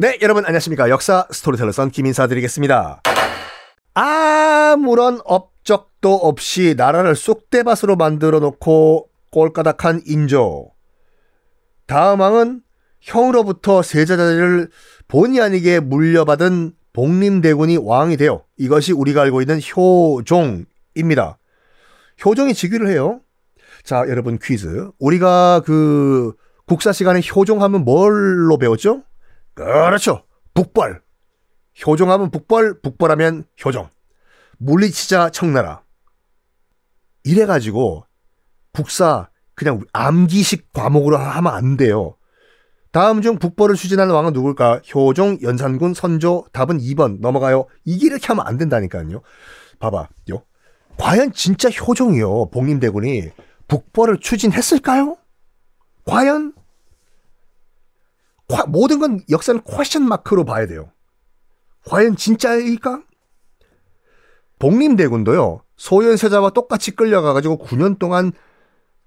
네, 여러분 안녕하십니까. 역사 스토리텔러 썬킴 인사 드리겠습니다. 아무런 업적도 없이 나라를 쑥대밭으로 만들어 놓고 꼴까닥한 인조. 다음 왕은 형으로부터 세자자리를 본의 아니게 물려받은 봉림대군이 왕이 되어 이것이 우리가 알고 있는 효종입니다. 효종이 즉위를 해요. 자, 여러분 퀴즈. 우리가 그 국사 시간에 효종하면 뭘로 배웠죠? 그렇죠. 북벌. 효종하면 북벌, 북벌하면 효종. 물리치자 청나라. 이래가지고 국사 그냥 암기식 과목으로 하면 안 돼요. 다음 중 북벌을 추진하는 왕은 누굴까? 효종, 연산군, 선조. 답은 2번. 넘어가요. 이게 이렇게 하면 안 된다니까요. 봐봐요. 과연 진짜 효종이요. 봉림대군이 북벌을 추진했을까요? 과연? 모든 건 역사는 question mark로 봐야 돼요. 과연 진짜일까? 봉림대군도요. 소현세자와 똑같이 끌려가가지고 9년 동안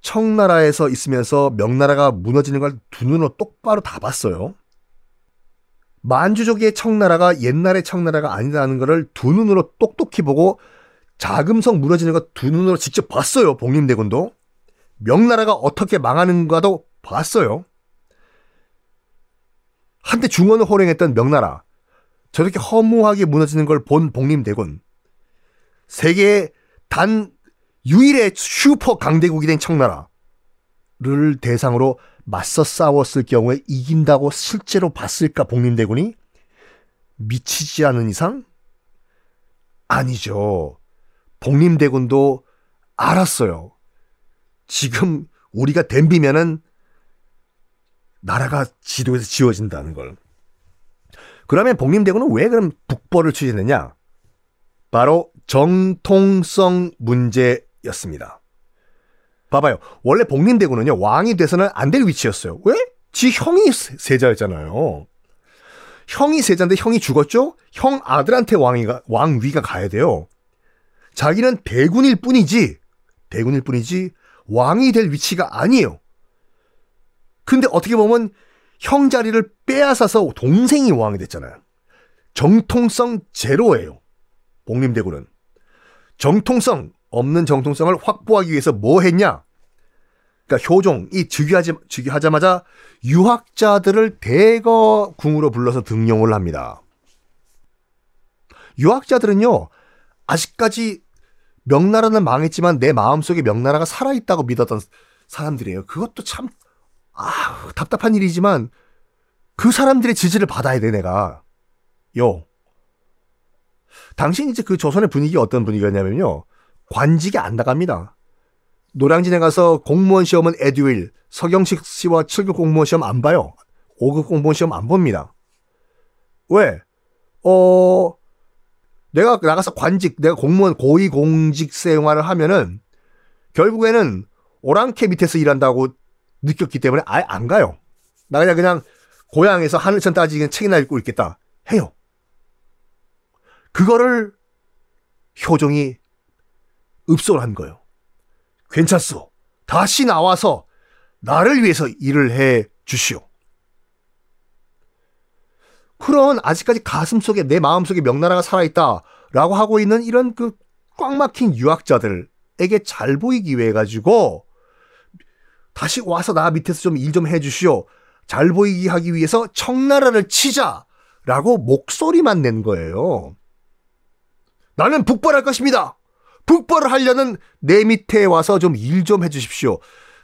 청나라에서 있으면서 명나라가 무너지는 걸 두 눈으로 똑바로 다 봤어요. 만주족의 청나라가 옛날의 청나라가 아니라는 것을 두 눈으로 똑똑히 보고 자금성 무너지는 거두 눈으로 직접 봤어요. 복림대군도. 명나라가 어떻게 망하는가도 봤어요. 한때 중원을 호령했던 명나라. 저렇게 허무하게 무너지는 걸 본 복림대군. 세계의 단 유일의 슈퍼 강대국이 된 청나라를 대상으로 맞서 싸웠을 경우에 이긴다고 실제로 봤을까 복림대군이? 미치지 않은 이상? 아니죠. 복림대군도 알았어요. 지금 우리가 댐비면은 나라가 지도에서 지워진다는 걸. 그러면 복림대군은 왜 그럼 북벌을 추진했냐? 바로 정통성 문제였습니다. 봐봐요. 원래 복림대군은요, 왕이 돼서는 안 될 위치였어요. 왜? 지 형이 세자였잖아요. 형이 세자인데 형이 죽었죠? 형 아들한테 왕위가, 왕위가 가야 돼요. 자기는 대군일 뿐이지, 대군일 뿐이지, 왕이 될 위치가 아니에요. 근데 어떻게 보면 형 자리를 빼앗아서 동생이 왕이 됐잖아요. 정통성 제로예요. 복림대군은. 정통성, 없는 정통성을 확보하기 위해서 뭐 했냐? 그러니까 효종이 즉위하지, 즉위하자마자 유학자들을 대거 궁으로 불러서 등용을 합니다. 유학자들은요, 아직까지 명나라는 망했지만 내 마음속에 명나라가 살아있다고 믿었던 사람들이에요. 그것도 참, 아, 답답한 일이지만 그 사람들의 지지를 받아야 돼, 내가. 요. 당신 이제 그 조선의 분위기 어떤 분위기였냐면요. 관직이 안 나갑니다. 노량진에 가서 공무원 시험은 에듀윌, 서경식 씨와 7급 공무원 시험 안 봐요. 5급 공무원 시험 안 봅니다. 왜? 어, 내가 나가서 관직, 내가 공무원 고위 공직 생활을 하면은 결국에는 오랑캐 밑에서 일한다고 느꼈기 때문에 아예 안 가요. 나 그냥 그냥 고향에서 하늘천 따지기는 책이나 읽고 있겠다 해요. 그거를 효종이 읍소를 한 거예요. 괜찮소. 다시 나와서 나를 위해서 일을 해 주시오. 그런 아직까지 가슴 속에 내 마음 속에 명나라가 살아있다라고 하고 있는 이런 그 꽉 막힌 유학자들에게 잘 보이기 위해 가지고 다시 와서 나 밑에서 좀 일 좀 해주시오. 잘 보이기 하기 위해서 청나라를 치자 라고 목소리만 낸 거예요. 나는 북벌할 것입니다. 북벌을 하려는 내 밑에 와서 좀 일 좀 해주십시오.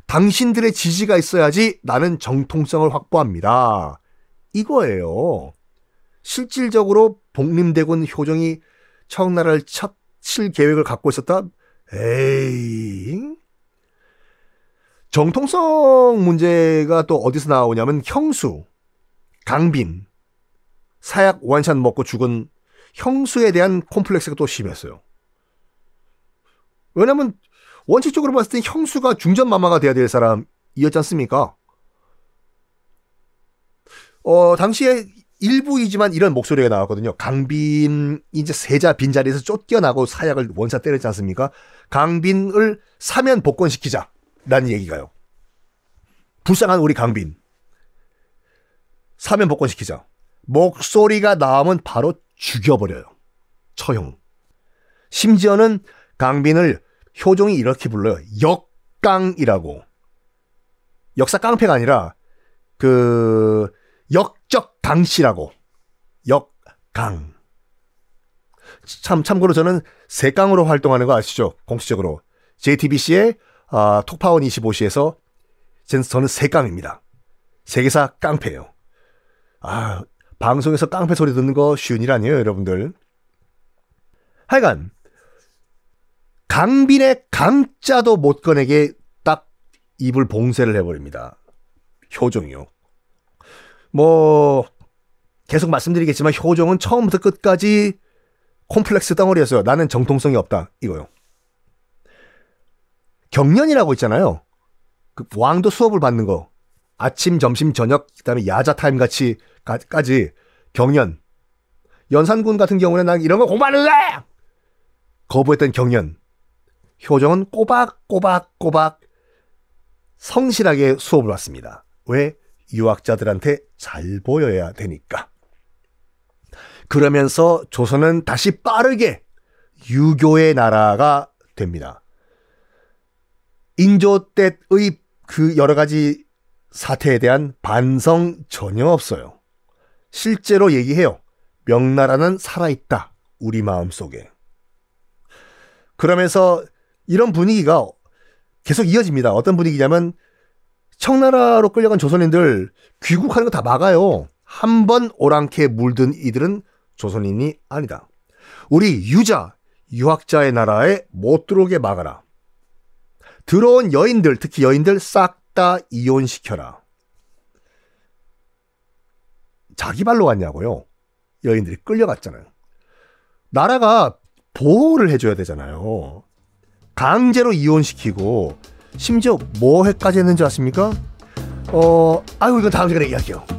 당신들의 지지가 있어야지 나는 정통성을 확보합니다. 이거예요. 실질적으로 복림대군 효정이 청나라를 칠 계획을 갖고 있었다? 에이. 정통성 문제가 또 어디서 나오냐면 형수, 강빈, 사약 원샷 먹고 죽은 형수에 대한 콤플렉스가 또 심했어요. 왜냐면 원칙적으로 봤을 때 형수가 중전마마가 돼야 될 사람이었지 않습니까? 어, 당시에 일부이지만 이런 목소리가 나왔거든요. 강빈 이제 세자 빈자리에서 쫓겨나고 사약을 원샷 때렸지 않습니까? 강빈을 사면 복권시키자. 라는 얘기가요. 불쌍한 우리 강빈. 사면 복권시키자. 목소리가 나오면 바로 죽여버려요. 처형. 심지어는 강빈을 효종이 이렇게 불러요. 역강이라고. 역사 깡패가 아니라 그 역적 강씨라고. 역강. 참 참고로 저는 세강으로 활동하는 거 아시죠? 공식적으로. JTBC의 아, 톡파원 25시에서 저는 세깡입니다. 세계사 깡패예요. 아, 방송에서 깡패 소리 듣는 거 쉬운 일 아니에요, 여러분들. 하여간 강빈의 강자도 못 꺼내게 딱 입을 봉쇄를 해버립니다. 효종이요. 뭐 계속 말씀드리겠지만 효종은 처음부터 끝까지 콤플렉스 덩어리였어요. 나는 정통성이 없다. 이거요. 경련이라고 있잖아요. 그 왕도 수업을 받는 거. 아침, 점심, 저녁, 그다음에 야자 타임 같이 까지 경련. 연산군 같은 경우는 난 이런 거 공부하는데 거부했던 경련. 효정은 꼬박꼬박꼬박 성실하게 수업을 받습니다. 왜? 유학자들한테 잘 보여야 되니까. 그러면서 조선은 다시 빠르게 유교의 나라가 됩니다. 인조 때의 그 여러 가지 사태에 대한 반성 전혀 없어요. 실제로 얘기해요. 명나라는 살아있다. 우리 마음 속에. 그러면서 이런 분위기가 계속 이어집니다. 어떤 분위기냐면 청나라로 끌려간 조선인들 귀국하는 거 다 막아요. 한 번 오랑캐 물든 이들은 조선인이 아니다. 우리 유자, 유학자의 나라에 못 들어오게 막아라. 들어온 여인들, 특히 여인들 싹 다 이혼시켜라. 자기 발로 왔냐고요? 여인들이 끌려갔잖아요. 나라가 보호를 해줘야 되잖아요. 강제로 이혼시키고, 심지어 뭐해까지 했는지 아십니까? 어, 아유, 이건 다음 시간에 이야기요.